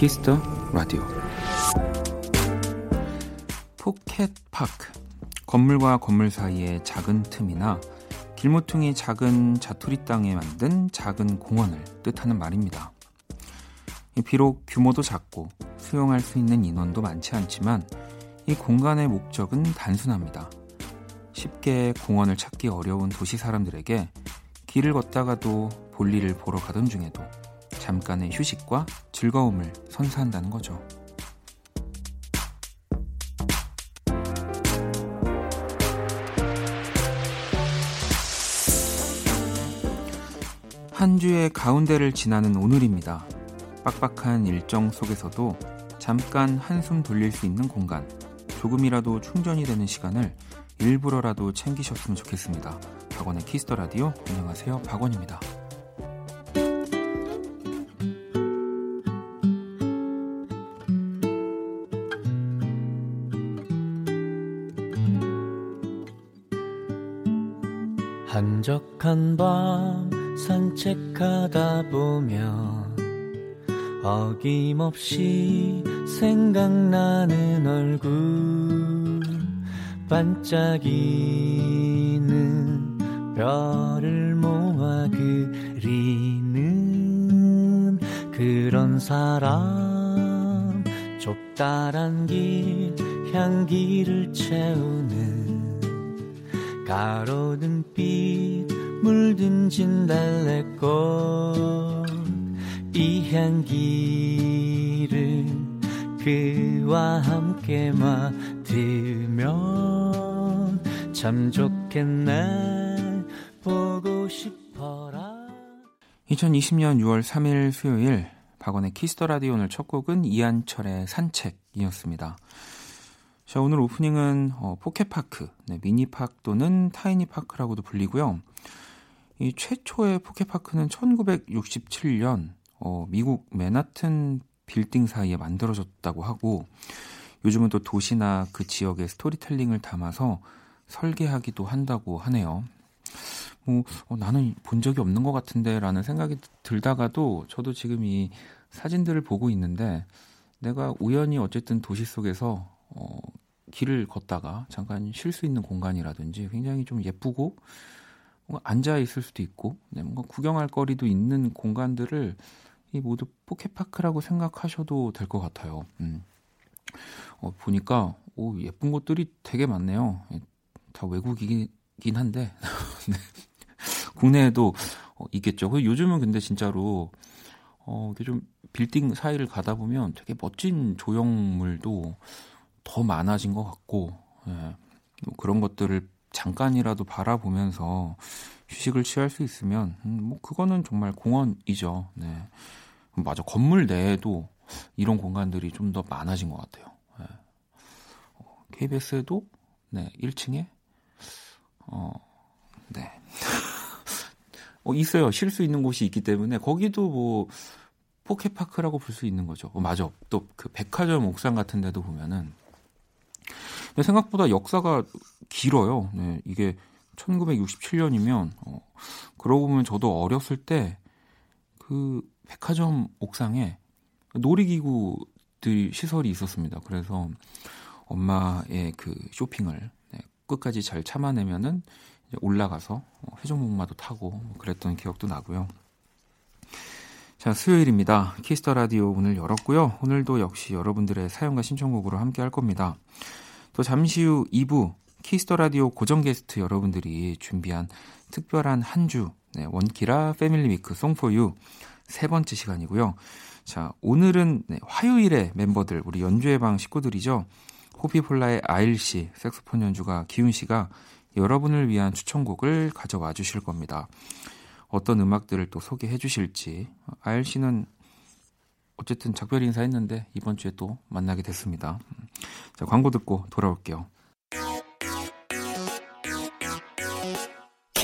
Kiss the Radio pocket park 건물과 건물 사이의 작은 틈이나 길모퉁이 작은 자투리 땅에 만든 작은 공원을 뜻하는 말입니다. 비록 규모도 작고 수용할 수 있는 인원도 많지 않지만 이 공간의 목적은 단순합니다. 쉽게 공원을 찾기 어려운 도시 사람들에게 길을 걷다가도 볼일을 보러 가던 중에도 잠깐의 휴식과 즐거움을 선사한다는 거죠. 한 주의 가운데를 지나는 오늘입니다. 빡빡한 일정 속에서도 잠깐 한숨 돌릴 수 있는 공간, 조금이라도 충전이 되는 시간을 일부러라도 챙기셨으면 좋겠습니다. 박원의 키스터 라디오 안녕하세요. 박원입니다. 어김없이 생각나는 얼굴. 반짝이는 별을 모아 그리는 그런 사람. 좁다란 길 향기를 채우는 가로등 빛 물든 진달래꽃 이 향기를 그와 함께 맡으면 참 좋겠네 보고 싶어라 2020년 6월 3일 수요일 박원의 Kiss the Radio 오늘 첫 곡은 이한철의 산책이었습니다. 자, 오늘 오프닝은 어, 포켓파크, 네, 미니파크 또는 타이니파크라고도 불리고요. 이 최초의 pocket park는 1967년 어, 미국 맨하튼 빌딩 사이에 만들어졌다고 하고 요즘은 또 도시나 그 지역의 스토리텔링을 담아서 설계하기도 한다고 하네요. 뭐 어, 나는 본 적이 없는 것 같은데라는 생각이 들다가도 저도 지금 이 사진들을 보고 있는데 내가 우연히 어쨌든 도시 속에서 어, 길을 걷다가 잠깐 쉴 수 있는 공간이라든지 굉장히 좀 예쁘고 앉아 있을 수도 있고 네, 뭔가 구경할 거리도 있는 공간들을 이 모두 포켓파크라고 생각하셔도 될 것 같아요. 음. 어, 보니까 오, 예쁜 곳들이 되게 많네요. 예, 다 외국이긴 한데 네. 국내에도 어, 있겠죠. 요즘은 근데 진짜로 어, 이게 좀 빌딩 사이를 가다 보면 되게 멋진 조형물도 더 많아진 것 같고 예, 뭐 그런 것들을 잠깐이라도 바라보면서 휴식을 취할 수 있으면 음, 뭐 그거는 정말 공원이죠. 네. 맞아 건물 내에도 이런 공간들이 좀 더 많아진 것 같아요. 네. 어, KBS에도 네 1층에 어 네. 어, 있어요. 쉴 수 있는 곳이 있기 때문에 거기도 뭐 포켓파크라고 볼 수 있는 거죠. 어, 맞아. 또 그 백화점 옥상 같은 데도 보면은 생각보다 역사가 길어요. 네, 이게 1967년이면 어, 그러고 보면 저도 어렸을 때 그 백화점 옥상에 놀이기구들 시설이 있었습니다. 그래서 엄마의 그 쇼핑을 네, 끝까지 잘 참아내면은 올라가서 어, 회전목마도 타고 뭐 그랬던 기억도 나고요. 자, 수요일입니다. Kiss the Radio 문을 열었고요. 오늘도 역시 여러분들의 사연과 신청곡으로 함께 할 겁니다. 또 잠시 후 2부 Kiss the Radio 고정 게스트 여러분들이 준비한 특별한 한 주, 네, 원키라 family week song for you 세 번째 시간이고요. 자, 오늘은 네, 화요일에 멤버들, 우리 연주회 방 식구들이죠. 호피폴라의 아일 씨, 색소폰 연주가 기훈 씨가 여러분을 위한 추천곡을 가져와 주실 겁니다. 어떤 음악들을 또 소개해 주실지. 아일 씨는 어쨌든 작별 인사했는데 이번 주에 또 만나게 됐습니다. 자, 광고 듣고 돌아올게요.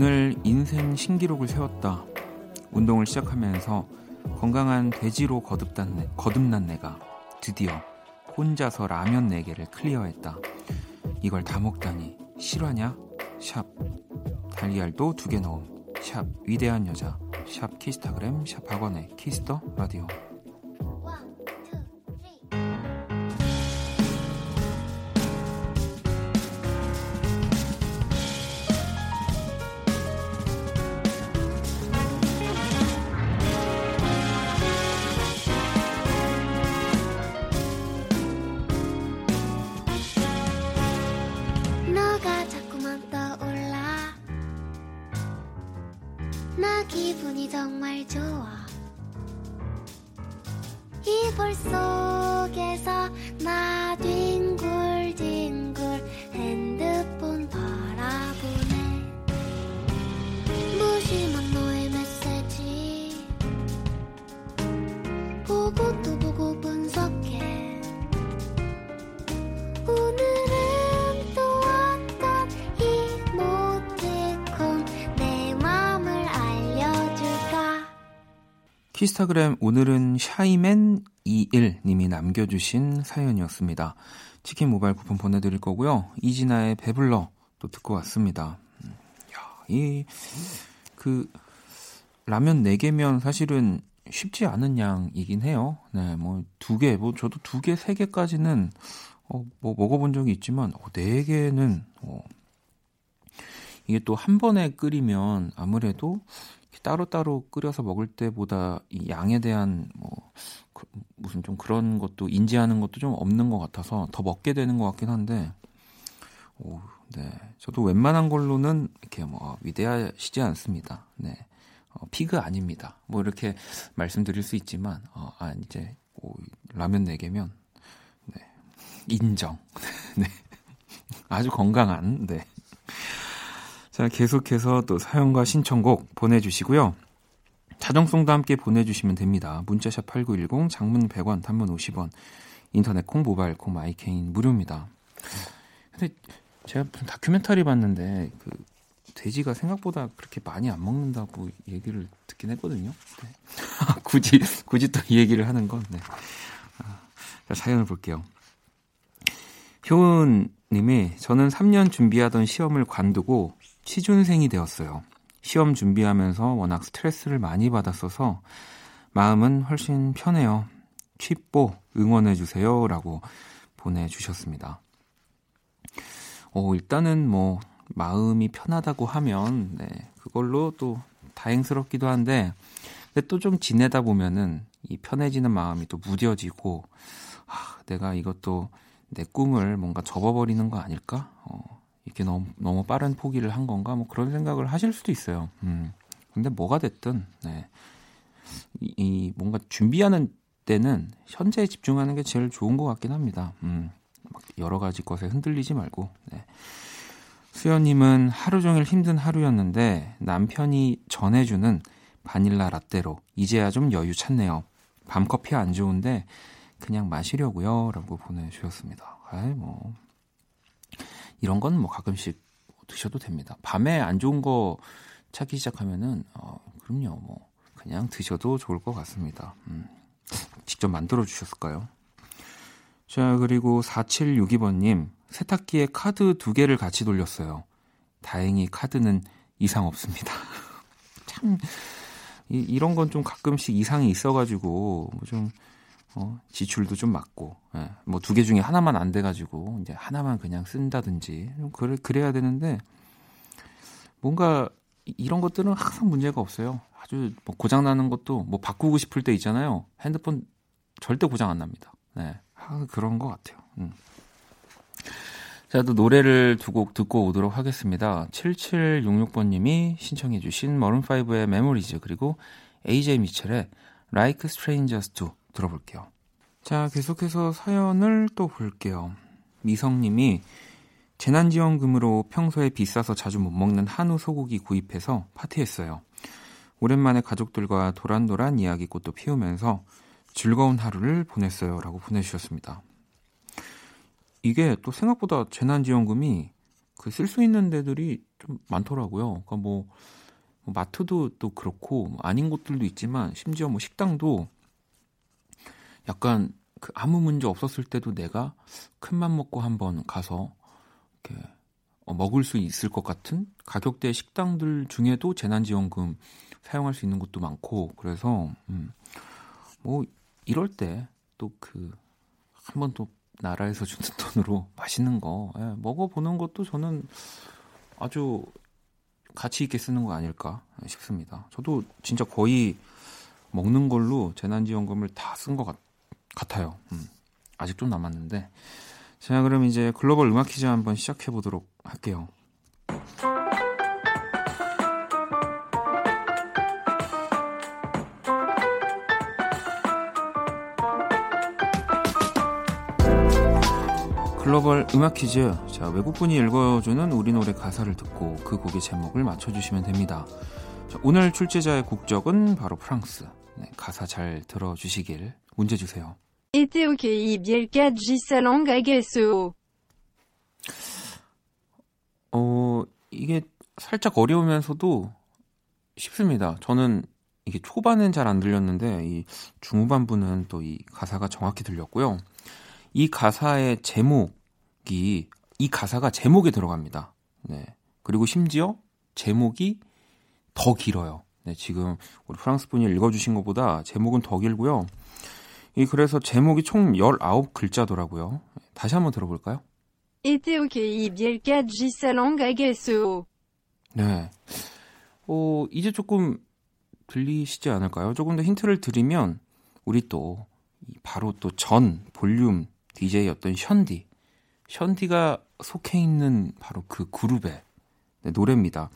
오늘 인생 신기록을 세웠다. 운동을 시작하면서 건강한 돼지로 거듭난, 거듭난 내가 드디어 혼자서 라면 4개를 클리어했다. 이걸 다 먹다니 실화냐? 샵. 달리알도 2개 넣음. 샵. 위대한 여자. 샵. 키스타그램. 샵. 학원의 키스터 라디오 키스타그램 오늘은 샤이맨 21님이 남겨주신 사연이었습니다. 치킨 모바일 쿠폰 보내드릴 거고요. 이진아의 배불러 또 듣고 왔습니다. 음, 야, 이, 그, 라면 4개면 사실은 쉽지 않은 양이긴 해요. 네, 뭐, 두 개, 뭐, 저도 두 개, 세 개까지는, 어, 뭐, 먹어본 적이 있지만, 어, 네 개는, 어, 이게 또 한 번에 끓이면 아무래도 따로따로 끓여서 먹을 때보다 이 양에 대한 뭐 그, 무슨 좀 그런 것도 인지하는 것도 좀 없는 것 같아서 더 먹게 되는 것 같긴 한데 오, 네. 저도 웬만한 걸로는 이렇게 뭐 위대하시지 않습니다. 네. 어, 피그 아닙니다. 뭐 이렇게 말씀드릴 수 있지만 어, 아 이제 오, 라면 4 개면 네. 인정. 네. 아주 건강한 네. 자, 계속해서 또 사연과 신청곡 보내주시고요. 자정송도 함께 보내주시면 됩니다. 문자샵 8910, 장문 100원, 단문 50원, 인터넷 콩, 모바일 콩, My K는 무료입니다. 근데 제가 다큐멘터리 봤는데 그 돼지가 생각보다 그렇게 많이 안 먹는다고 얘기를 듣긴 했거든요. 네. 굳이 굳이 또 이 얘기를 하는 건 네. 아, 자, 사연을 볼게요. 효은님이 저는 3년 준비하던 시험을 관두고 취준생이 되었어요. 시험 준비하면서 워낙 스트레스를 많이 받았어서 마음은 훨씬 편해요. 취뽀 응원해주세요. 라고 보내주셨습니다. 어, 일단은 뭐, 마음이 편하다고 하면, 네, 그걸로 또 다행스럽기도 한데, 근데 또 좀 지내다 보면은 이 편해지는 마음이 또 무뎌지고, 아, 내가 이것도 내 꿈을 뭔가 접어버리는 거 아닐까? 어, 이렇게 너무, 너무 빠른 포기를 한 건가? 뭐 그런 생각을 하실 수도 있어요. 음. 근데 뭐가 됐든, 네. 이, 이 뭔가 준비하는 때는 현재에 집중하는 게 제일 좋은 것 같긴 합니다. 음. 막 여러 가지 것에 흔들리지 말고, 네. 수연님은 하루 종일 힘든 하루였는데 남편이 전해주는 바닐라 라떼로 이제야 좀 여유 찾네요. 밤 커피 안 좋은데 그냥 마시려고요. 라고 보내주셨습니다. 아이, 뭐. 이런 건 뭐 가끔씩 드셔도 됩니다. 밤에 안 좋은 거 찾기 시작하면은, 어, 그럼요. 뭐, 그냥 드셔도 좋을 것 같습니다. 음, 직접 만들어 주셨을까요? 자, 그리고 4762번님, 세탁기에 카드 두 개를 같이 돌렸어요. 다행히 카드는 이상 없습니다. 참, 이, 이런 건 좀 가끔씩 이상이 있어가지고, 뭐 좀, 어, 지출도 좀 맞고, 예, 뭐두 개 중에 하나만 안 돼가지고, 이제 하나만 그냥 쓴다든지, 좀 그래, 그래야 되는데, 뭔가 이- 이런 것들은 항상 문제가 없어요. 아주 뭐 고장나는 것도 뭐 바꾸고 싶을 때 있잖아요. 핸드폰 절대 고장 안 납니다. 네. 아, 그런 것 같아요. 음. 자, 또 노래를 두 곡 듣고 오도록 하겠습니다. 7766번님이 신청해주신 Maroon 5의 Memories, 그리고 AJ 미첼의 Like Strangers 2 들어볼게요. 자, 계속해서 사연을 또 볼게요. 미성님이 재난지원금으로 평소에 비싸서 자주 못 먹는 한우 소고기 구입해서 파티했어요. 오랜만에 가족들과 도란도란 이야기꽃도 피우면서 즐거운 하루를 보냈어요. 라고 보내주셨습니다. 이게 또 생각보다 재난지원금이 그 쓸 수 있는 데들이 좀 많더라고요. 그러니까 뭐, 뭐 마트도 또 그렇고 뭐 아닌 곳들도 있지만 심지어 뭐 식당도 약간 그 아무 문제 없었을 때도 내가 큰맘 먹고 한번 가서 이렇게 어, 먹을 수 있을 것 같은 가격대 식당들 중에도 재난지원금 사용할 수 있는 곳도 많고 그래서 음, 뭐 이럴 때 또 그 한번 또 나라에서 주는 돈으로 맛있는 거 예, 먹어보는 것도 저는 아주 가치 있게 쓰는 거 아닐까 싶습니다. 저도 진짜 거의 먹는 걸로 재난지원금을 다 쓴 것 같아요. 음, 아직 좀 남았는데. 자, 그럼 이제 글로벌 음악 퀴즈 한번 시작해 보도록 할게요. 글로벌 음악 퀴즈. 자, 외국분이 읽어주는 우리 노래 가사를 듣고 그 곡의 제목을 맞춰주시면 됩니다. 자, 오늘 출제자의 국적은 바로 프랑스. 네, 가사 잘 들어주시길 문제 주세요. Été au QI Bielka Gisalang Agasso. 어, 이게 살짝 어려우면서도 쉽습니다. 저는 이게 초반엔 잘안 들렸는데 이 중후반부는 또 이 가사가 정확히 들렸고요. 이 가사의 제목이 이 가사가 제목에 들어갑니다. 네. 그리고 심지어 제목이 더 길어요. 네, 지금 우리 프랑스 분이 읽어주신 것보다 제목은 더 길고요. 이 그래서 제목이 총 19글자더라고요. 다시 한번 들어볼까요? QI Bielka Gisalang Agasso. 네. 어, 이제 조금 들리시지 않을까요? 조금 더 힌트를 드리면 우리 또이 바로 또 전 볼륨 DJ였던 션디. 션디가 속해 있는 바로 그 그룹의 네, 노래입니다.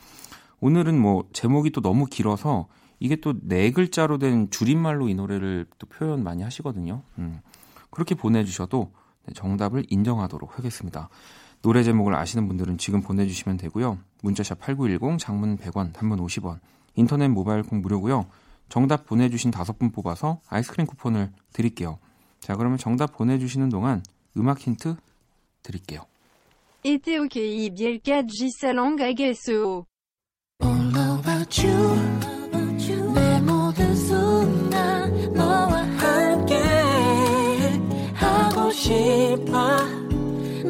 오늘은 뭐 제목이 또 너무 길어서 이게 또 네 글자로 된 줄임말로 이 노래를 또 표현 많이 하시거든요. 음, 그렇게 보내주셔도 네, 정답을 인정하도록 하겠습니다. 노래 제목을 아시는 분들은 지금 보내주시면 되고요. 문자샵 8910, 장문 100원, 단문 50원, 인터넷 모바일 콩 무료고요. 정답 보내주신 다섯 분 뽑아서 아이스크림 쿠폰을 드릴게요. 자, 그러면 정답 보내주시는 동안 음악 힌트 드릴게요. Été au QI Bielka Gisalang Agasso. All about you 싶어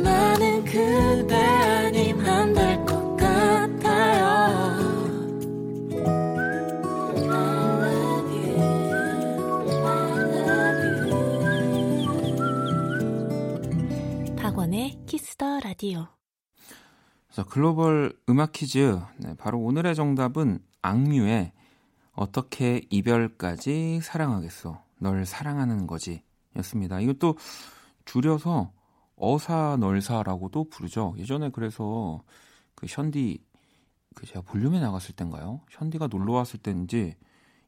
나는 그대 아님 안 될 것 같아요 I love you I love you 박원의 Kiss the Radio. 자, 글로벌 음악 퀴즈. 네, 바로 오늘의 정답은 악뮤의 어떻게 이별까지 사랑하겠어. 널 사랑하는 거지. 였습니다. 이것도 줄여서 어사널사라고도 부르죠. 예전에 그래서 그 션디 그 제가 볼륨에 나갔을 땐가요? 션디가 놀러 왔을 때인지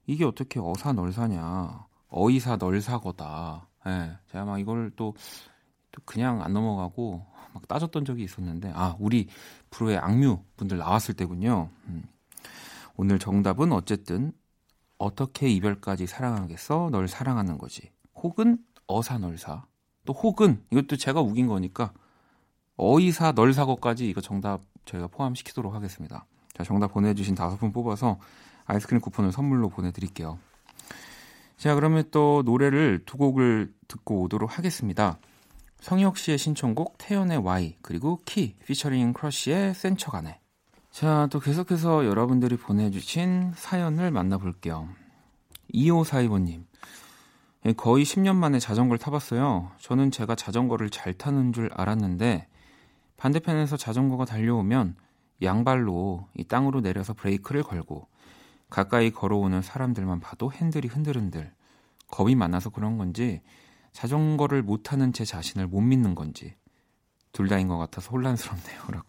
이게 어떻게 어사널사냐. 어이사 널사거다. 예. 제가 막 이걸 또, 또 그냥 안 넘어가고 막 따졌던 적이 있었는데 아 우리 프로의 악뮤 분들 나왔을 때군요. 음. 오늘 정답은 어쨌든 어떻게 이별까지 사랑하겠어? 널 사랑하는 거지. 혹은 어사널사. 또 혹은 이것도 제가 우긴 거니까 어이사 널사거까지 이거 정답 저희가 포함시키도록 하겠습니다. 자 정답 보내주신 다섯 분 뽑아서 아이스크림 쿠폰을 선물로 보내드릴게요. 자 그러면 또 노래를 두 곡을 듣고 오도록 하겠습니다. 성혁 씨의 신청곡 태연의 Why 그리고 키 피처링 크러쉬의 센 척 안 해 자 또 계속해서 여러분들이 보내주신 사연을 만나볼게요 2542번님 예, 거의 10년 만에 자전거를 타봤어요 저는 제가 자전거를 잘 타는 줄 알았는데 반대편에서 자전거가 달려오면 양발로 이 땅으로 내려서 브레이크를 걸고 가까이 걸어오는 사람들만 봐도 핸들이 흔들흔들 겁이 많아서 그런 건지 자전거를 못 타는 제 자신을 못 믿는 건지 둘 다인 것 같아서 혼란스럽네요라고.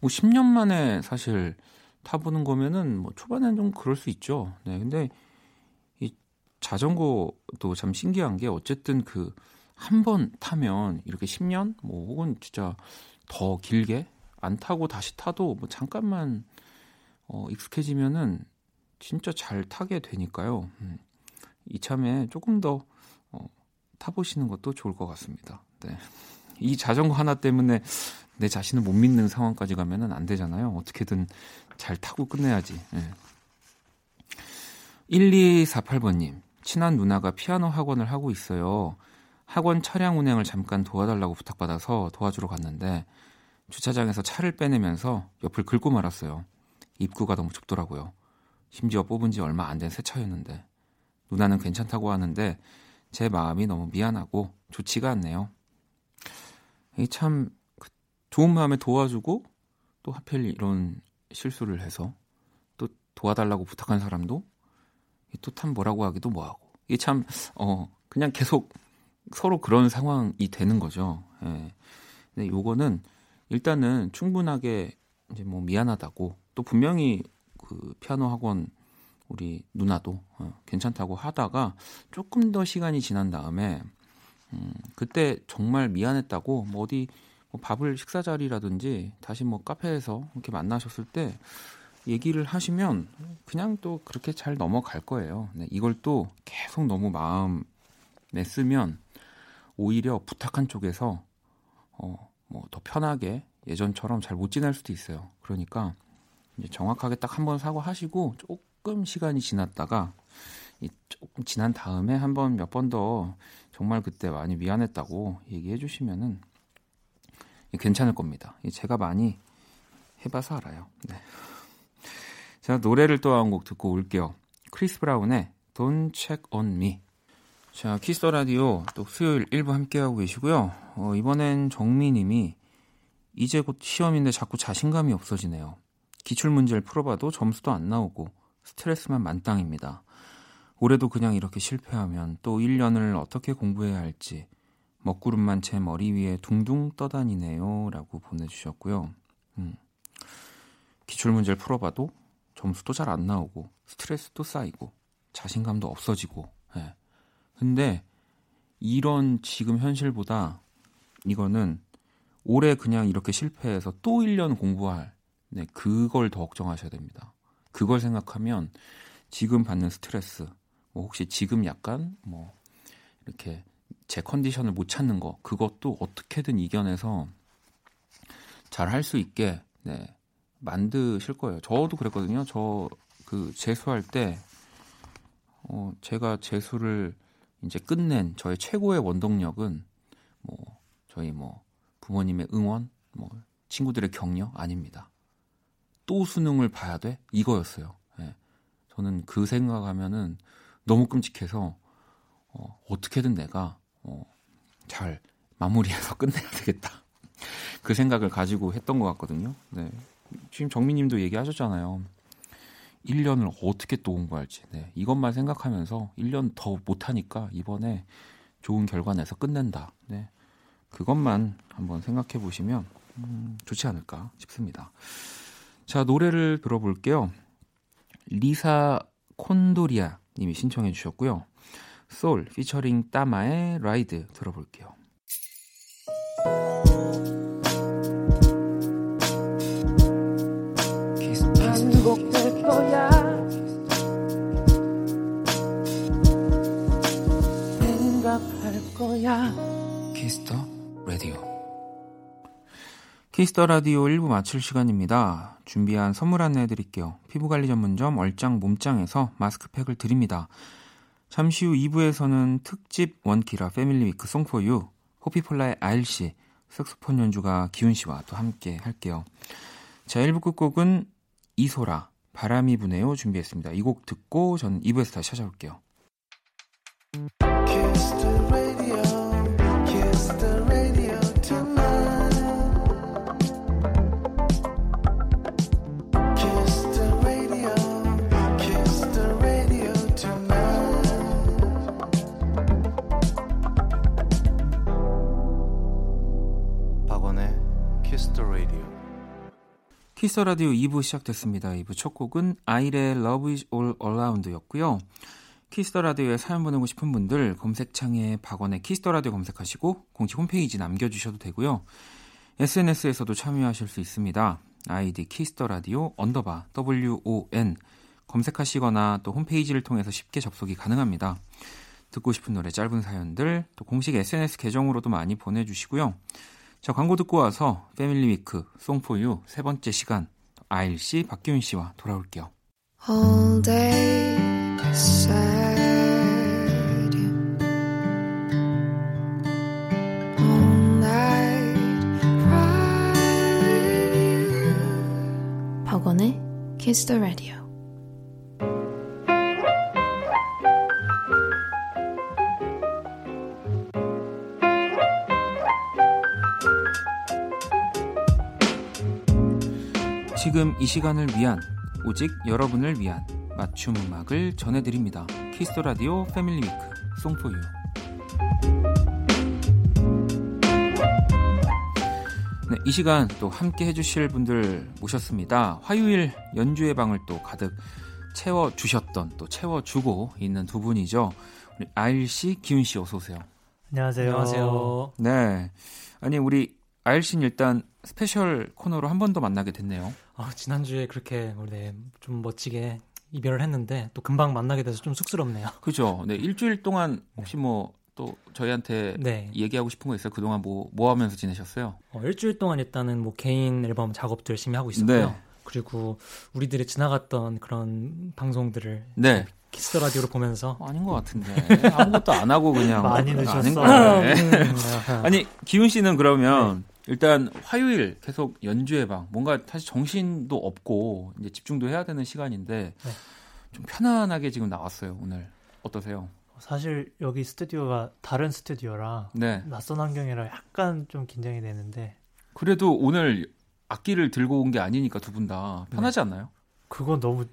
뭐 10년 만에 사실 타보는 거면은 뭐 초반엔 좀 그럴 수 있죠. 네, 근데 이 자전거도 참 신기한 게 어쨌든 그 한 번 타면 이렇게 10년 뭐 혹은 진짜 더 길게 안 타고 다시 타도 뭐 잠깐만 어, 익숙해지면은 진짜 잘 타게 되니까요. 음, 이참에 조금 더 어, 타보시는 것도 좋을 것 같습니다. 네. 이 자전거 하나 때문에 내 자신을 못 믿는 상황까지 가면은 안 되잖아요. 어떻게든 잘 타고 끝내야지. 네. 1248번님, 친한 누나가 피아노 학원을 하고 있어요. 학원 차량 운행을 잠깐 도와달라고 부탁받아서 도와주러 갔는데 주차장에서 차를 빼내면서 옆을 긁고 말았어요. 입구가 너무 좁더라고요. 심지어 뽑은 지 얼마 안 된 새 차였는데 누나는 괜찮다고 하는데 제 마음이 너무 미안하고 좋지가 않네요. 이참 그 좋은 마음에 도와주고 또 하필 이런 실수를 해서 또 도와달라고 부탁한 사람도 또참 뭐라고 하기도 뭐하고 이게 참 어 그냥 계속 서로 그런 상황이 되는 거죠. 예. 근데 요거는 일단은 충분하게 이제 뭐 미안하다고 또 분명히 그 피아노 학원 우리 누나도 어, 괜찮다고 하다가 조금 더 시간이 지난 다음에 음, 그때 정말 미안했다고 뭐 어디 뭐 밥을 식사 자리라든지 다시 뭐 카페에서 이렇게 만나셨을 때 얘기를 하시면 그냥 또 그렇게 잘 넘어갈 거예요. 네, 이걸 또 계속 너무 마음에 쓰면 오히려 부탁한 쪽에서 어, 뭐 더 편하게 예전처럼 잘 못 지낼 수도 있어요. 그러니까 이제 정확하게 딱 한 번 사과하시고 조금 시간이 지났다가 조금 지난 다음에 한 번 몇 번 더 정말 그때 많이 미안했다고 얘기해 주시면은 괜찮을 겁니다. 제가 많이 해봐서 알아요. 네. 자 노래를 또 한 곡 듣고 올게요. 크리스 브라운의 Don't Check on Me. 자 Kiss the Radio 또 수요일 1부 함께하고 계시고요. 어, 이번엔 정미님이 이제 곧 시험인데 자꾸 자신감이 없어지네요. 기출 문제를 풀어봐도 점수도 안 나오고 스트레스만 만땅입니다. 올해도 그냥 이렇게 실패하면 또 1년을 어떻게 공부해야 할지 먹구름만 제 머리 위에 둥둥 떠다니네요. 라고 보내주셨고요. 음. 기출 문제를 풀어봐도 점수도 잘 안 나오고 스트레스도 쌓이고 자신감도 없어지고 예. 근데 이런 지금 현실보다 이거는 올해 그냥 이렇게 실패해서 또 1년 공부할 네, 그걸 더 걱정하셔야 됩니다. 그걸 생각하면 지금 받는 스트레스, 뭐 혹시 지금 약간 뭐 이렇게 제 컨디션을 못 찾는 거, 그것도 어떻게든 이겨내서 잘 할 수 있게 네, 만드실 거예요. 저도 그랬거든요. 저 그 재수할 때 어, 제가 재수를 이제 끝낸 저의 최고의 원동력은 뭐 저희 뭐 부모님의 응원, 뭐 친구들의 격려 아닙니다. 또 수능을 봐야 돼? 이거였어요. 예. 저는 그 생각하면은 너무 끔찍해서 어, 어떻게든 내가 어, 잘 마무리해서 끝내야 되겠다. 그 생각을 가지고 했던 것 같거든요. 네. 지금 정민님도 얘기하셨잖아요. 1년을 어떻게 또 공부할지. 네. 이것만 생각하면서 1년 더 못하니까 이번에 좋은 결과 내서 끝낸다. 네. 그것만 한번 생각해 보시면 음, 좋지 않을까 싶습니다. 자, 노래를 들어볼게요. 리사 콘도리아 님이 신청해 주셨고요. SOLE 피처링 따마의 Ride 들어볼게요. 거야 생각할 거야 Kiss the Radio Kiss the Radio 1부 마칠 시간입니다. 준비한 선물 안내해 드릴게요. 피부관리 전문점 얼짱 몸짱에서 마스크팩을 드립니다. 잠시 후 2부에서는 특집 원키라 패밀리 위크 송포유 호피폴라의 아일씨 색소폰 연주가 기훈씨와 또 함께 할게요. 자 1부 끝곡은 이소라 바람이 부네요 준비했습니다. 이 곡 듣고 저는 2부에서 다시 찾아올게요. Radio, Kiss the Radio 2부 시작됐습니다. 2부 첫 곡은 아이의 Love is all around였고요. Kiss the Radio에 사연 보내고 싶은 분들 검색창에 박원의 Kiss the Radio 검색하시고 공식 홈페이지 남겨주셔도 되고요. SNS에서도 참여하실 수 있습니다. 아이디 Kiss the Radio underbar WON 검색하시거나 또 홈페이지를 통해서 쉽게 접속이 가능합니다. 듣고 싶은 노래 짧은 사연들 또 공식 SNS 계정으로도 많이 보내주시고요. 자 광고 듣고 와서 패밀리 위크 송포유 세 번째 시간 아일 씨 박기훈 씨와 돌아올게요. all day beside you, all night cry. 박원의 Kiss the Radio. 지금 이 시간을 위한 오직 여러분을 위한 맞춤 음악을 전해드립니다. Kiss the Radio Family Week Song for You. 네, 이 시간 또 함께 해주실 분들 모셨습니다. 화요일 연주회 방을 또 가득 채워 주셨던 또 채워 주고 있는 두 분이죠. 우리 아일 씨, 기훈 씨 어서 오세요. 안녕하세요. 안녕하세요. 네, 아니 우리 아일 씨는 일단 스페셜 코너로 한 번 더 만나게 됐네요. 아, 지난주에 그렇게 네, 좀 멋지게 이별을 했는데 또 금방 만나게 돼서 좀 쑥스럽네요. 그죠? 네, 일주일 동안 혹시 뭐또 저희한테 네. 얘기하고 싶은 거 있어요? 그동안 뭐, 뭐 하면서 지내셨어요? 어, 일주일 동안 일단은 뭐 개인 앨범 작업도 열심히 하고 있었고요. 네. 그리고 우리들이 지나갔던 그런 방송들을 네. Kiss the Radio를 보면서 아닌 것 같은데. 아무것도 안 하고 그냥. 많이 아닌 늦었어. 것 같네. 음, 아니, 기훈 씨는 그러면 일단 화요일 계속 연주회 방, 뭔가 사실 정신도 없고 이제 집중도 해야 되는 시간인데 네. 좀 편안하게 지금 나왔어요, 오늘. 어떠세요? 사실 여기 스튜디오가 다른 스튜디오라 네. 낯선 환경이라 약간 좀 긴장이 되는데 그래도 오늘 악기를 들고 온 게 아니니까 두 분다 네. 편하지 않나요? 그건 너무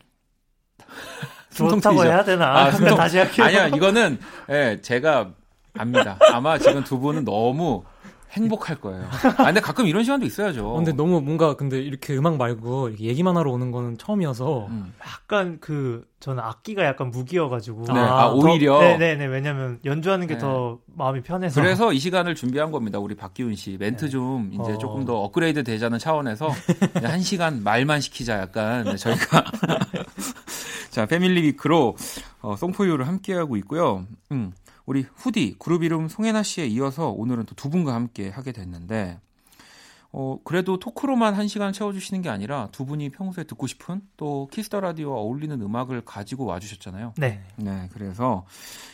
좋다고? 해야 되나? 아, 다시 할게요. 아니야, 이거는 예, 제가 압니다. 아마 지금 두 분은 너무 행복할 거예요. 아, 근데 가끔 이런 시간도 있어야죠. 어, 근데 너무 뭔가 근데 이렇게 음악 말고 이렇게 얘기만 하러 오는 거는 처음이어서 음. 약간 그 저는 악기가 약간 무기여가지고 네, 아, 오히려? 네네네 왜냐면 연주하는 게 네. 더 마음이 편해서 그래서 이 시간을 준비한 겁니다. 우리 박기훈 씨 멘트 좀 이제 어. 조금 더 업그레이드 되자는 차원에서 네, 한 시간 말만 시키자 약간 네, 저희가 자 Family Week로 어, Song for You를 함께 하고 있고요. 음, 우리 후디 그룹 이름 송혜나 씨에 이어서 오늘은 또 두 분과 함께 하게 됐는데 어, 그래도 토크로만 한 시간 채워주시는 게 아니라 두 분이 평소에 듣고 싶은 또 Kiss the Radio와 어울리는 음악을 가지고 와주셨잖아요. 네 네, 그래서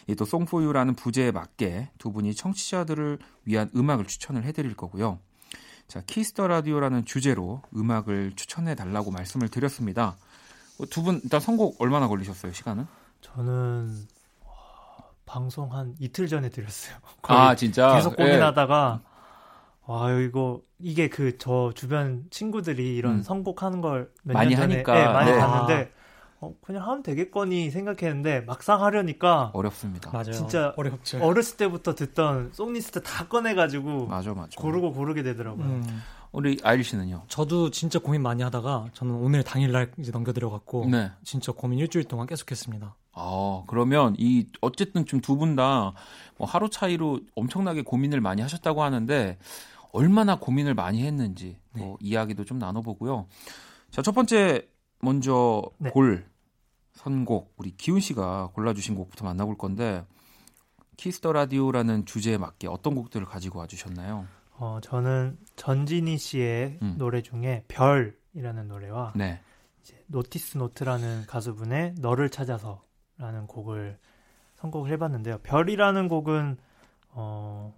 이 또 Song for You라는 부제에 맞게 두 분이 청취자들을 위한 음악을 추천을 해드릴 거고요. 자, Kiss the Radio라는 주제로 음악을 추천해 달라고 말씀을 드렸습니다. 두 분 일단 선곡 얼마나 걸리셨어요? 시간은? 저는 와, 방송 한 이틀 전에 드렸어요. 아, 진짜 계속 예. 고민하다가 와 이거 이게 그 저 주변 친구들이 이런 음. 선곡하는 걸몇 많이 년 전에 하니까. 네, 많이 네. 봤는데 어, 그냥 하면 되겠거니 생각했는데 막상 하려니까 어렵습니다. 맞아요. 진짜 어렵죠. 어렸을 때부터 듣던 song list 다 꺼내가지고 맞아, 맞아. 고르고 고르게 되더라고요. 음, 우리 아일 씨는요? 저도 진짜 고민 많이 하다가 저는 오늘 당일날 이제 넘겨드려갖고 네. 진짜 고민 일주일 동안 계속했습니다. 아, 그러면 이 어쨌든 좀 두 분 다 뭐 하루 차이로 엄청나게 고민을 많이 하셨다고 하는데 얼마나 고민을 많이 했는지 뭐 이야기도 좀 나눠보고요. 자, 첫 번째 먼저 네. 골 선곡 우리 기훈 씨가 골라주신 곡부터 만나볼 건데 Kiss the Radio라는 주제에 맞게 어떤 곡들을 가지고 와주셨나요? 어, 저는 전진희 씨의 음. 노래 중에 별이라는 노래와 네, 이제 노티스 노트라는 가수분의 너를 찾아서 라는 곡을 선곡을 해봤는데요. 별이라는 곡은 어,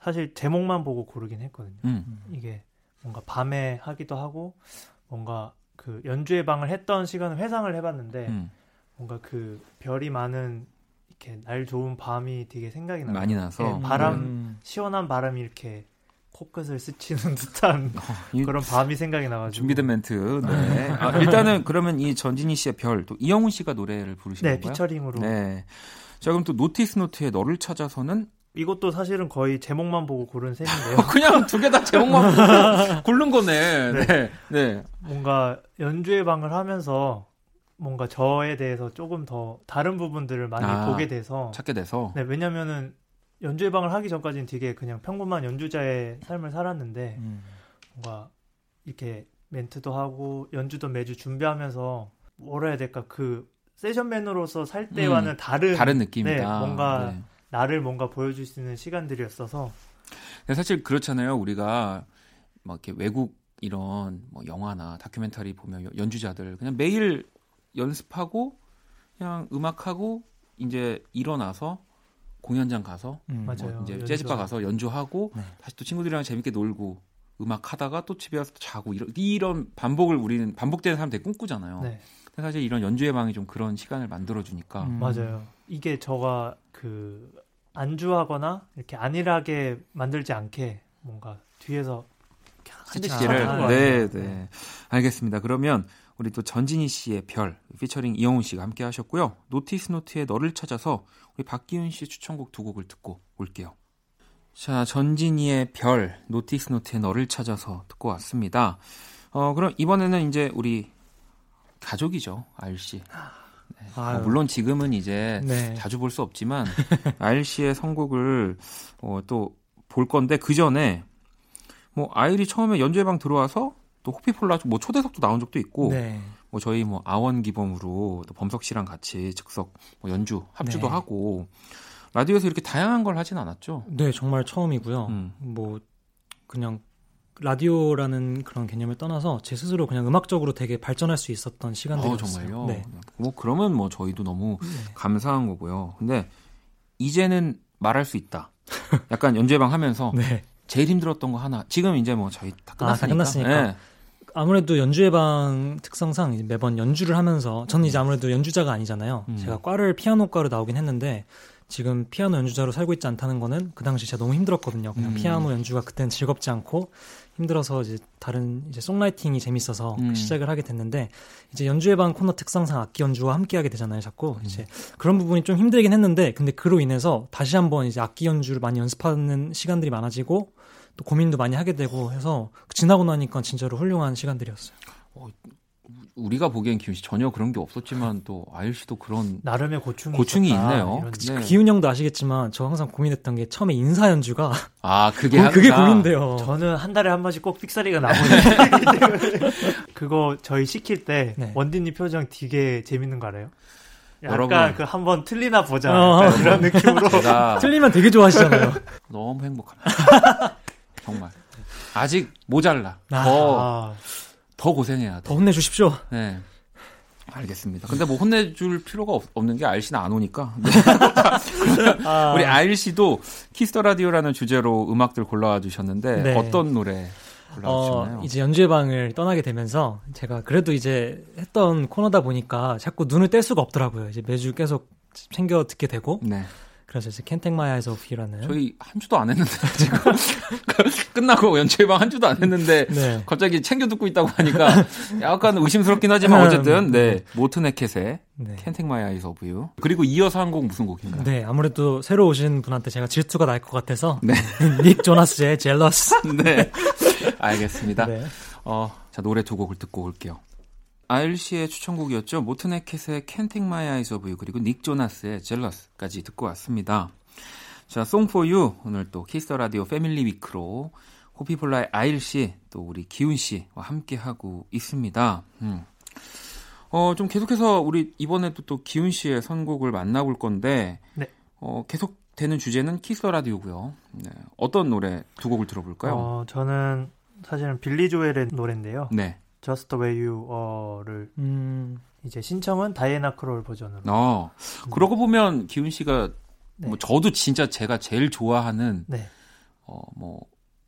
사실 제목만 보고 고르긴 했거든요. 음, 이게 뭔가 밤에 하기도 하고 뭔가 그 연주회 방을 했던 시간을 회상을 해봤는데 음. 뭔가 그 별이 많은 이렇게 날 좋은 밤이 되게 생각이 나요. 많이 나서 네, 바람 음, 시원한 바람이 이렇게 코끝을 스치는 듯한 이 그런 밤이 생각이 나가지고 준비된 멘트. 네. 아, 일단은 그러면 이 전진희 씨의 별, 또 이영훈 씨가 노래를 부르신 네 건가요? 피처링으로 네. 자, 그럼 또 노티스 노트의 너를 찾아서는 이것도 사실은 거의 제목만 보고 고른 셈인데요. 그냥 두 개 다 제목만 보고 고른 거네. 네. 네. 뭔가 연주회 방을 하면서 뭔가 저에 대해서 조금 더 다른 부분들을 많이 아, 보게 돼서 찾게 돼서. 네 왜냐면은 연주회 방을 하기 전까지는 되게 그냥 평범한 연주자의 삶을 살았는데 음. 뭔가 이렇게 멘트도 하고 연주도 매주 준비하면서 뭐라 해야 될까 그 세션맨으로서 살 때와는 음, 다른 다른 느낌이다. 네, 뭔가 네. 나를 뭔가 보여줄 수 있는 시간들이었어서 근데 사실 그렇잖아요. 우리가 막 이렇게 외국 이런 뭐 영화나 다큐멘터리 보면 연- 연주자들 그냥 매일 연습하고 그냥 음악하고 이제 일어나서 공연장 가서 음, 맞아요. 뭐 이제 연주가. 재즈바 가서 연주하고 네. 다시 또 친구들이랑 재밌게 놀고 음악 하다가 또 집에 와서 또 자고 이런 이런 반복을 우리는 반복되는 사람 되게 꿈꾸잖아요. 네 근데 사실 이런 연주의 방이 좀 그런 시간을 만들어 주니까 음. 맞아요. 이게 저가 그 안주하거나 이렇게 안일하게 만들지 않게 뭔가 뒤에서 이렇게 한 대씩 스티치를 것 네, 같아요. 네. 알겠습니다. 그러면 우리 또 전진희 씨의 별 피처링 이영훈 씨가 함께 하셨고요. 노티스 노트의 너를 찾아서 박기훈 씨의 추천곡 두 곡을 듣고 올게요. 자, 전진희의 별 노티스 노트의 너를 찾아서 듣고 왔습니다. 어, 그럼 이번에는 이제 우리 가족이죠. 아일 씨. 네. 뭐 아유. 물론 지금은 이제 네. 자주 볼 수 없지만 아일 씨의 선곡을 어, 또볼 건데 그 전에 뭐 아일이 처음에 연주회 방 들어와서 또 호피폴라 뭐 초대석도 나온 적도 있고 네. 뭐 저희 뭐 아원 기범으로 또 범석 씨랑 같이 즉석 뭐 연주 합주도 네. 하고 라디오에서 이렇게 다양한 걸 하진 않았죠. 네, 정말 처음이고요. 음. 뭐 그냥 라디오라는 그런 개념을 떠나서 제 스스로 그냥 음악적으로 되게 발전할 수 있었던 어, 시간들이었어요. 정말요. 네. 뭐 그러면 뭐 저희도 너무 네. 감사한 거고요. 근데 이제는 말할 수 있다. 약간 연주회 방 하면서 네. 제일 힘들었던 거 하나. 지금 이제 뭐 저희 다 아, 다 끝났으니까. 끝났으니까. 네. 아무래도 연주회방 특성상 이제 매번 연주를 하면서 저는 이제 아무래도 연주자가 아니잖아요. 음. 제가 과를 피아노과로 나오긴 했는데 지금 피아노 연주자로 살고 있지 않다는 거는 그 당시 제가 너무 힘들었거든요. 그냥 음. 피아노 연주가 그때는 즐겁지 않고 힘들어서 이제 다른 이제 송라이팅이 재밌어서 음. 시작을 하게 됐는데 이제 연주회 방 코너 특성상 악기 연주와 함께 하게 되잖아요. 자꾸 이제 그런 부분이 좀 힘들긴 했는데 근데 그로 인해서 다시 한번 이제 악기 연주를 많이 연습하는 시간들이 많아지고 또 고민도 많이 하게 되고 해서 지나고 나니까 진짜로 훌륭한 시간들이었어요. 우리가 보기엔 기훈 씨 전혀 그런 게 없었지만 또 아일 씨도 그런 나름의 고충이 고충이 있네요. 이런 네. 기훈 형도 아시겠지만 저 항상 고민했던 게 처음에 인사 연주가 아 그게 그- 그게 고민돼요. 저는 한 달에 한 번씩 꼭 삑사리가 나거든요. 그거 저희 시킬 때 네. 원디님 표정 되게 재밌는 거 알아요? 약간 여러분. 그한번 틀리나 보자 어. 이런 느낌으로 틀리면 되게 좋아하시잖아요. 너무 행복합니다. 정말 아직 모자라. 아. 더, 아, 더 고생해야 돼. 더 혼내주십시오. 네. 알겠습니다. 근데 뭐 혼내줄 필요가 없, 없는 게 아일 씨는 안 오니까. 네. 아, 우리 아일 씨도 Kiss the Radio라는 주제로 음악들 골라와 주셨는데 네. 어떤 노래 골라와 주셨나요? 어, 이제 연주회 방을 떠나게 되면서 제가 그래도 이제 했던 코너다 보니까 자꾸 눈을 뗄 수가 없더라고요. 이제 매주 계속 챙겨 듣게 되고 네. 그래서 이제 캔텍 마이 아이즈 오브 라는 저희 한 주도 안 했는데 지금 끝나고 연주회방 한 주도 안 했는데 네. 갑자기 챙겨 듣고 있다고 하니까 약간 의심스럽긴 하지만 어쨌든 네 모트네켓의 네. 캔텍 마이 아이즈 오브 유 그리고 이어서 한 곡 무슨 곡인가요? 네, 아무래도 새로 오신 분한테 제가 질투가 날 것 같아서 네. 닉 조나스의 Jealous. 네. 알겠습니다. 네. 어, 자 노래 두 곡을 듣고 올게요. 아일 씨의 추천곡이었죠. 모튼 하켓의 Can't Take My Eyes Off You 그리고 닉 조나스의 Jealous까지 듣고 왔습니다. 자, Song for You 오늘 또 Kiss the Radio Family Week로 호피폴라의 아일 씨, 또 우리 기훈 씨와 함께 하고 있습니다. 음. 어, 좀 계속해서 우리 이번에도 또 기훈 씨의 선곡을 만나볼 건데, 네. 어, 계속 되는 주제는 Kiss the Radio고요. 네. 어떤 노래 두 곡을 들어볼까요? 어, 저는 사실은 빌리 조엘의 노래인데요. 네. Just the way you are를 음, 이제 신청은 다이애나 크롤 버전으로. 어, 그러고 보면 기훈 씨가 네. 뭐 저도 진짜 제가 제일 좋아하는 네. 어뭐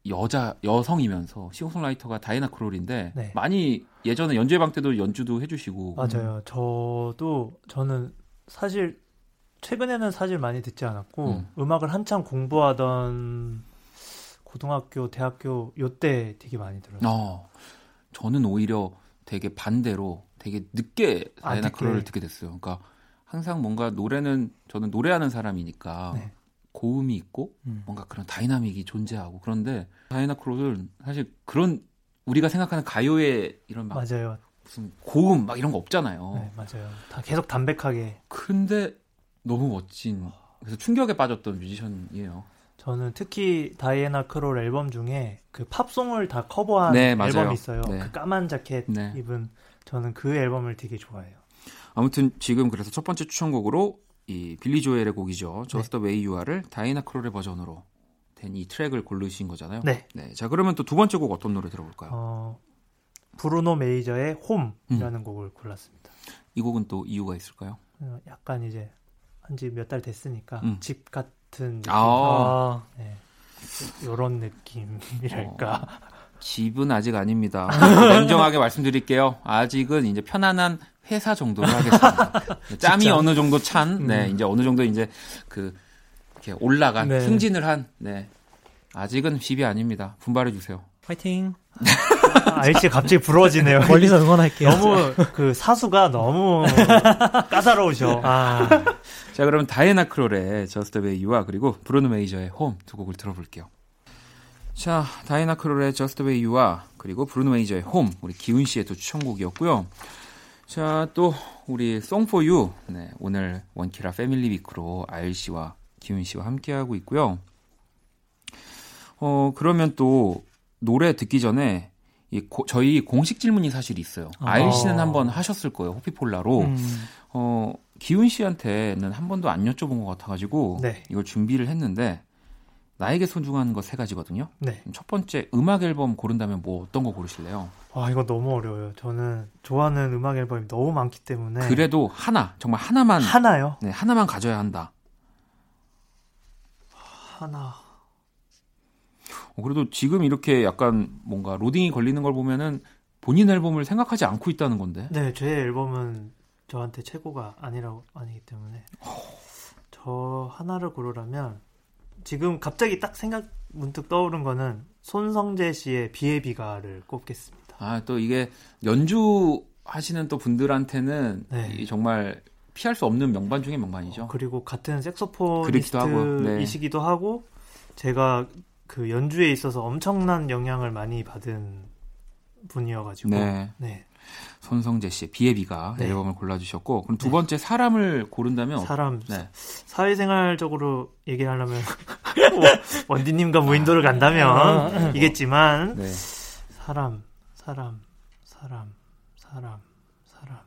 여자 여성이면서 싱어송라이터가 다이나 크롤인데 네. 많이 예전에 연주회 방 때도 연주도 해주시고 맞아요. 저도 저는 사실 최근에는 사실 많이 듣지 않았고 음악을 한창 공부하던 고등학교, 대학교 요때 되게 많이 들었어요. 어, 저는 오히려 되게 반대로 되게 늦게 아, 다이나 늦게. 크롤을 듣게 됐어요. 그러니까 항상 뭔가 노래는 저는 노래하는 사람이니까 네. 고음이 있고 음. 뭔가 그런 다이나믹이 존재하고 그런데 다이나 크롤은 사실 그런 우리가 생각하는 가요의 이런 막 맞아요. 무슨 고음 막 이런 거 없잖아요. 네, 맞아요. 다 계속 담백하게. 근데 너무 멋진 그래서 충격에 빠졌던 뮤지션이에요. 저는 특히 다이애나 크롤 앨범 중에 그 팝송을 다 커버한 네. 앨범이 있어요. 네. 그 까만 자켓 네. 입은 저는 그 앨범을 되게 좋아해요. 아무튼 지금 그래서 첫 번째 추천곡으로 이 빌리 조엘의 곡이죠. 네. Way You Are를 다이나 크롤의 버전으로 된 이 트랙을 고르신 거잖아요. 네. 자 그러면 또 두 번째 곡 어떤 노래 들어볼까요? 어, 브루노 메이저의 홈이라는 음. 곡을 골랐습니다. 이 곡은 또 이유가 있을까요? 어, 약간 이제 한 지 몇 달 됐으니까 음. 집 같은 느낌. 아. 네. 요런 느낌이랄까. 집은 아직 아닙니다. 냉정하게 말씀드릴게요. 아직은 이제 편안한 회사 정도로 하겠습니다. 짬이. 어느 정도 찬, 네, 음. 이제 어느 정도 이제 그 이렇게 올라간 네. 승진을 한, 네, 아직은 집이 아닙니다. 분발해 주세요. 화이팅. 아, 알씨 갑자기 부러워지네요. 멀리서 응원할게요. 너무 그 사수가 너무 까다로우셔. 아, 자, 그러면 다이애나 크롤의 Way You와 그리고 브루노 메이저의 홈 두 곡을 들어볼게요. 자, 다이애나 크롤의 Way You와 그리고 브루노 메이저의 홈 우리 기훈 씨의 또 추천곡이었고요. 자, 또 우리 Song for You 네, 오늘 원키라 패밀리 위크로 아일 씨와 기훈 씨와 함께 하고 있고요. 어, 그러면 또 노래 듣기 전에 이 고- 저희 공식 질문이 사실 있어요. 아일 씨는 어. 한번 하셨을 거예요. 호피폴라로. 음, 어, 기훈 씨한테는 한 번도 안 여쭤본 것 같아가지고 네. 이걸 준비를 했는데 나에게 소중한 것세 가지거든요. 네. 첫 번째 음악 앨범 고른다면 뭐 어떤 거 고르실래요? 와, 이거 너무 어려워요. 저는 좋아하는 음악 앨범이 너무 많기 때문에. 그래도 하나 정말 하나만 하나요? 네, 하나만 가져야 한다. 하나. 어, 그래도 지금 이렇게 약간 뭔가 로딩이 걸리는 걸 보면은 본인 앨범을 생각하지 않고 있다는 건데. 네, 제 앨범은 저한테 최고가 아니라고 아니기 때문에 저 하나를 고르라면 지금 갑자기 딱 생각 문득 떠오른 거는 손성재 씨의 비의 비가를 꼽겠습니다. 아, 또 이게 연주 하시는 또 분들한테는 네. 이 정말 피할 수 없는 명반 중에 명반이죠. 그리고 같은 하고요. 네. 하고 제가 그 연주에 있어서 엄청난 영향을 많이 받은 분이어가지고 네. 네. 손성재 씨 비의 비가 네. 앨범을 골라주셨고 그럼 두 네. 번째 사람을 고른다면 어- 사람 네. 사회생활적으로 얘기를 하려면 원디님과 무인도를 아, 간다면 이겠지만 네. 사람 사람 사람 사람 사람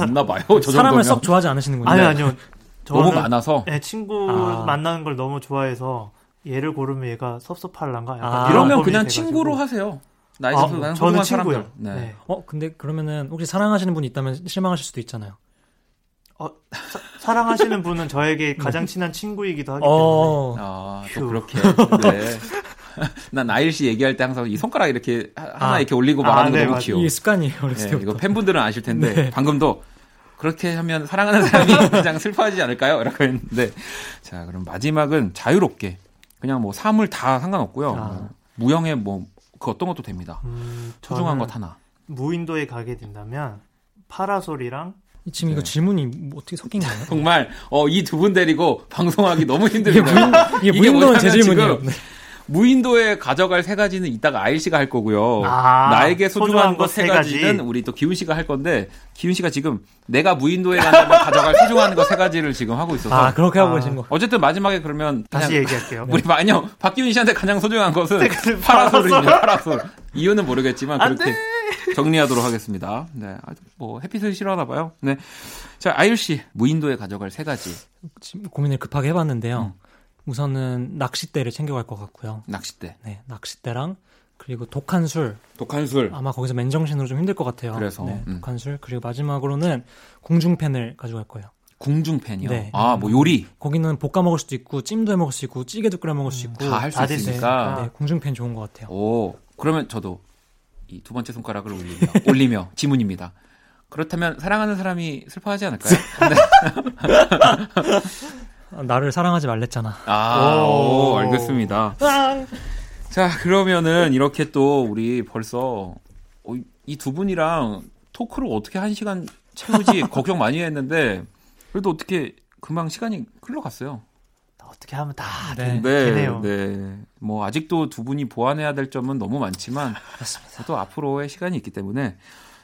없나 봐요. 저 사람을 썩 좋아하지 않으시는군요. 아니 아니요 너무 많아서 네, 친구 아. 만나는 걸 너무 좋아해서 얘를 고르면 얘가 섭섭할란가 아. 이러면 그냥 돼가지고. 친구로 하세요. 나이 아, 소 나는 저는 친구요. 네. 네. 어, 근데 그러면은 혹시 사랑하시는 분이 있다면 실망하실 수도 있잖아요. 사랑하시는 분은 저에게 가장 친한 친구이기도 하기 때문에 어, 아, 또 휴. 그렇게. 네. 난 나일 씨 얘기할 때 항상 이 손가락 이렇게 하- 하나 아. 이렇게 올리고 아, 말하는 거 네, 너무. 귀여워. 이게 습관이에요. 어렸을 네, 때부터. 이거 팬분들은 아실 텐데 네. 방금도 그렇게 하면 사랑하는 사람이 가장 슬퍼하지 않을까요? 라고 했는데 자 그럼 마지막은 자유롭게 그냥 뭐 사물 다 상관없고요. 아. 뭐 무형의 뭐 그 어떤 것도 됩니다. 음, 소중한 것 하나. 무인도에 가게 된다면 파라솔이랑 지금 이거 네. 질문이 뭐 어떻게 섞인 거예요? 정말 어, 이 두 분 데리고 방송하기 너무 힘듭니다. 이게 이게 무인도는 제 질문이에요. 지금 무인도에 가져갈 세 가지는 이따가 아일 씨가 할 거고요. 아, 나에게 소중한 소중한 것것세세 가지는 가지. 우리 또 기훈 씨가 할 건데 기훈 씨가 지금 내가 무인도에 간다면 가져갈 소중한 것세 가지를 지금 하고 있어서 아, 그렇게 하고 아. 계신 거. 어쨌든 마지막에 그러면 다시 얘기할게요. 우리 마녀 박기훈 씨한테 가장 소중한 것은 파라솔. 파라솔입니다. 파라솔. 이유는 모르겠지만 안 그렇게 정리하도록 하겠습니다. 네, 아, 뭐 햇빛을 싫어하나 봐요. 네, 자 아일 씨 무인도에 가져갈 세 가지 지금 고민을 급하게 해봤는데요. 우선은 낚싯대를 챙겨갈 것 같고요. 낚싯대, 네, 낚싯대랑 그리고 독한 술. 독한 술. 아마 거기서 맨정신으로 좀 힘들 것 같아요. 그래서, 네, 음. 독한 술. 그리고 마지막으로는 공중팬을 가져갈 거예요. 궁중팬이요. 네. 아, 뭐 요리 거기는 볶아 먹을 수도 있고 찜도 해 먹을 수 있고 찌개도 끓여 먹을 수 있고 다할수다 될수 있으니까. 네, 공중팬 좋은 것 같아요. 오, 그러면 저도 이 두 번째 손가락을 올리며, 올리며 지문입니다. 그렇다면 사랑하는 사람이 슬퍼하지 않을까요? 나를 사랑하지 말랬잖아. 아, 오, 오. 알겠습니다. 자, 그러면은 이렇게 또 우리 벌써 어, 이두 분이랑 토크를 어떻게 한 시간 채우지 걱정 많이 했는데 그래도 어떻게 금방 시간이 흘러갔어요. 어떻게 하면 다 네. 네, 되네요. 네. 뭐 아직도 두 분이 보완해야 될 점은 너무 많지만 그렇습니다. 또 앞으로의 시간이 있기 때문에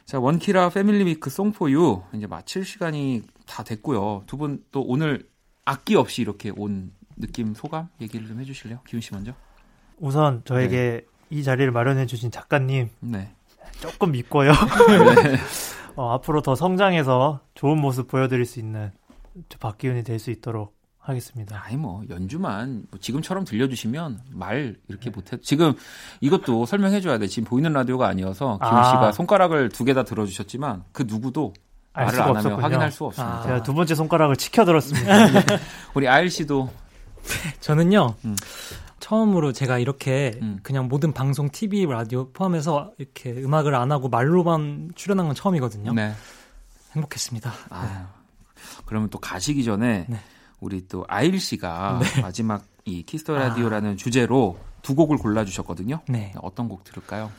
자 원키라 패밀리 위크 송포유 이제 마칠 시간이 다 됐고요. 두 분 또 오늘 악기 없이 이렇게 온 느낌 소감 얘기를 좀 해주실래요? 기훈 씨 먼저. 우선 저에게 이 자리를 마련해 주신 작가님 네. 조금 믿고요. 네. 어, 앞으로 더 성장해서 좋은 모습 보여드릴 수 있는 저 박기훈이 될 수 있도록 하겠습니다. 아니 뭐 연주만 뭐 지금처럼 들려주시면 말 이렇게 못해 지금 이것도 설명해줘야 돼. 지금 보이는 라디오가 아니어서 기훈 아. 씨가 손가락을 두 개 다 들어주셨지만 그 누구도 알 말을 안 없었군요. 확인할 수 없습니다. 아. 제가 두 번째 손가락을 치켜 들었습니다. 우리 아일 씨도 저는요. 음. 처음으로 제가 이렇게 음. 그냥 모든 방송, TV, 라디오 포함해서 이렇게 음악을 안 하고 말로만 출연한 건 처음이거든요. 네. 행복했습니다. 아, 그러면 또 가시기 전에 네. 우리 또 아일 씨가 마지막 이 Kiss the Radio라는 주제로 두 곡을 골라 주셨거든요. 네. 어떤 곡 들을까요?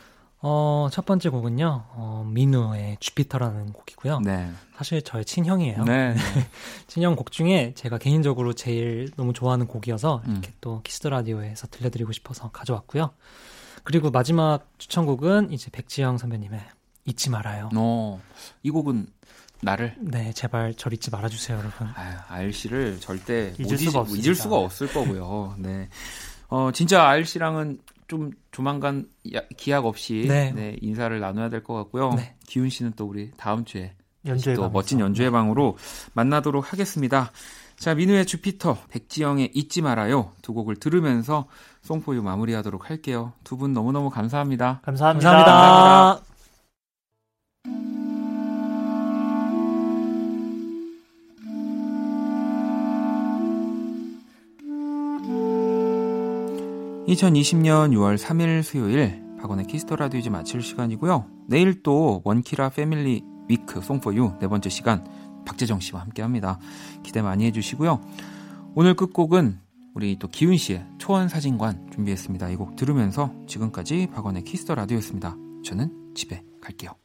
어, 첫 번째 곡은요. 어, 민우의 Jupiter라는 곡이고요. 네. 사실 저의 친형이에요. 네. 친형 곡 중에 제가 개인적으로 제일 너무 좋아하는 곡이어서 음. 이렇게 또 Kiss the Radio에서 들려드리고 싶어서 가져왔고요. 그리고 마지막 추천곡은 이제 백지영 선배님의 잊지 말아요. 어, 이 곡은 나를 네, 제발 절 잊지 말아주세요, 여러분. 아유, 아일 씨를 절대 잊을 못 수가 잊- 잊을. 수가 없을 거고요. 네. 어, 진짜 아일 씨랑은 좀 조만간 야- 기약 없이 네. 네, 인사를 나눠야 될 것 같고요. 네. 기훈 씨는 또 우리 다음 주에 연주회 또. 멋진 연주회 방으로 만나도록 하겠습니다. 자, 민우의 주피터, 백지영의 잊지 말아요 두 곡을 들으면서 송포유 마무리하도록 할게요. 두 분 너무너무 감사합니다. 감사합니다. 감사합니다. 2020년 6월 3일 수요일 박원의 Kiss the Radio 이제 마칠 시간이고요. 내일 또 원키라 Family Week Song for You 네 번째 시간 박재정 씨와 함께 합니다. 기대 많이 해주시고요. 오늘 끝곡은 우리 또 기훈 씨의 초원 사진관 준비했습니다. 이 곡 들으면서 지금까지 박원의 Kiss the Radio였습니다. 저는 집에 갈게요.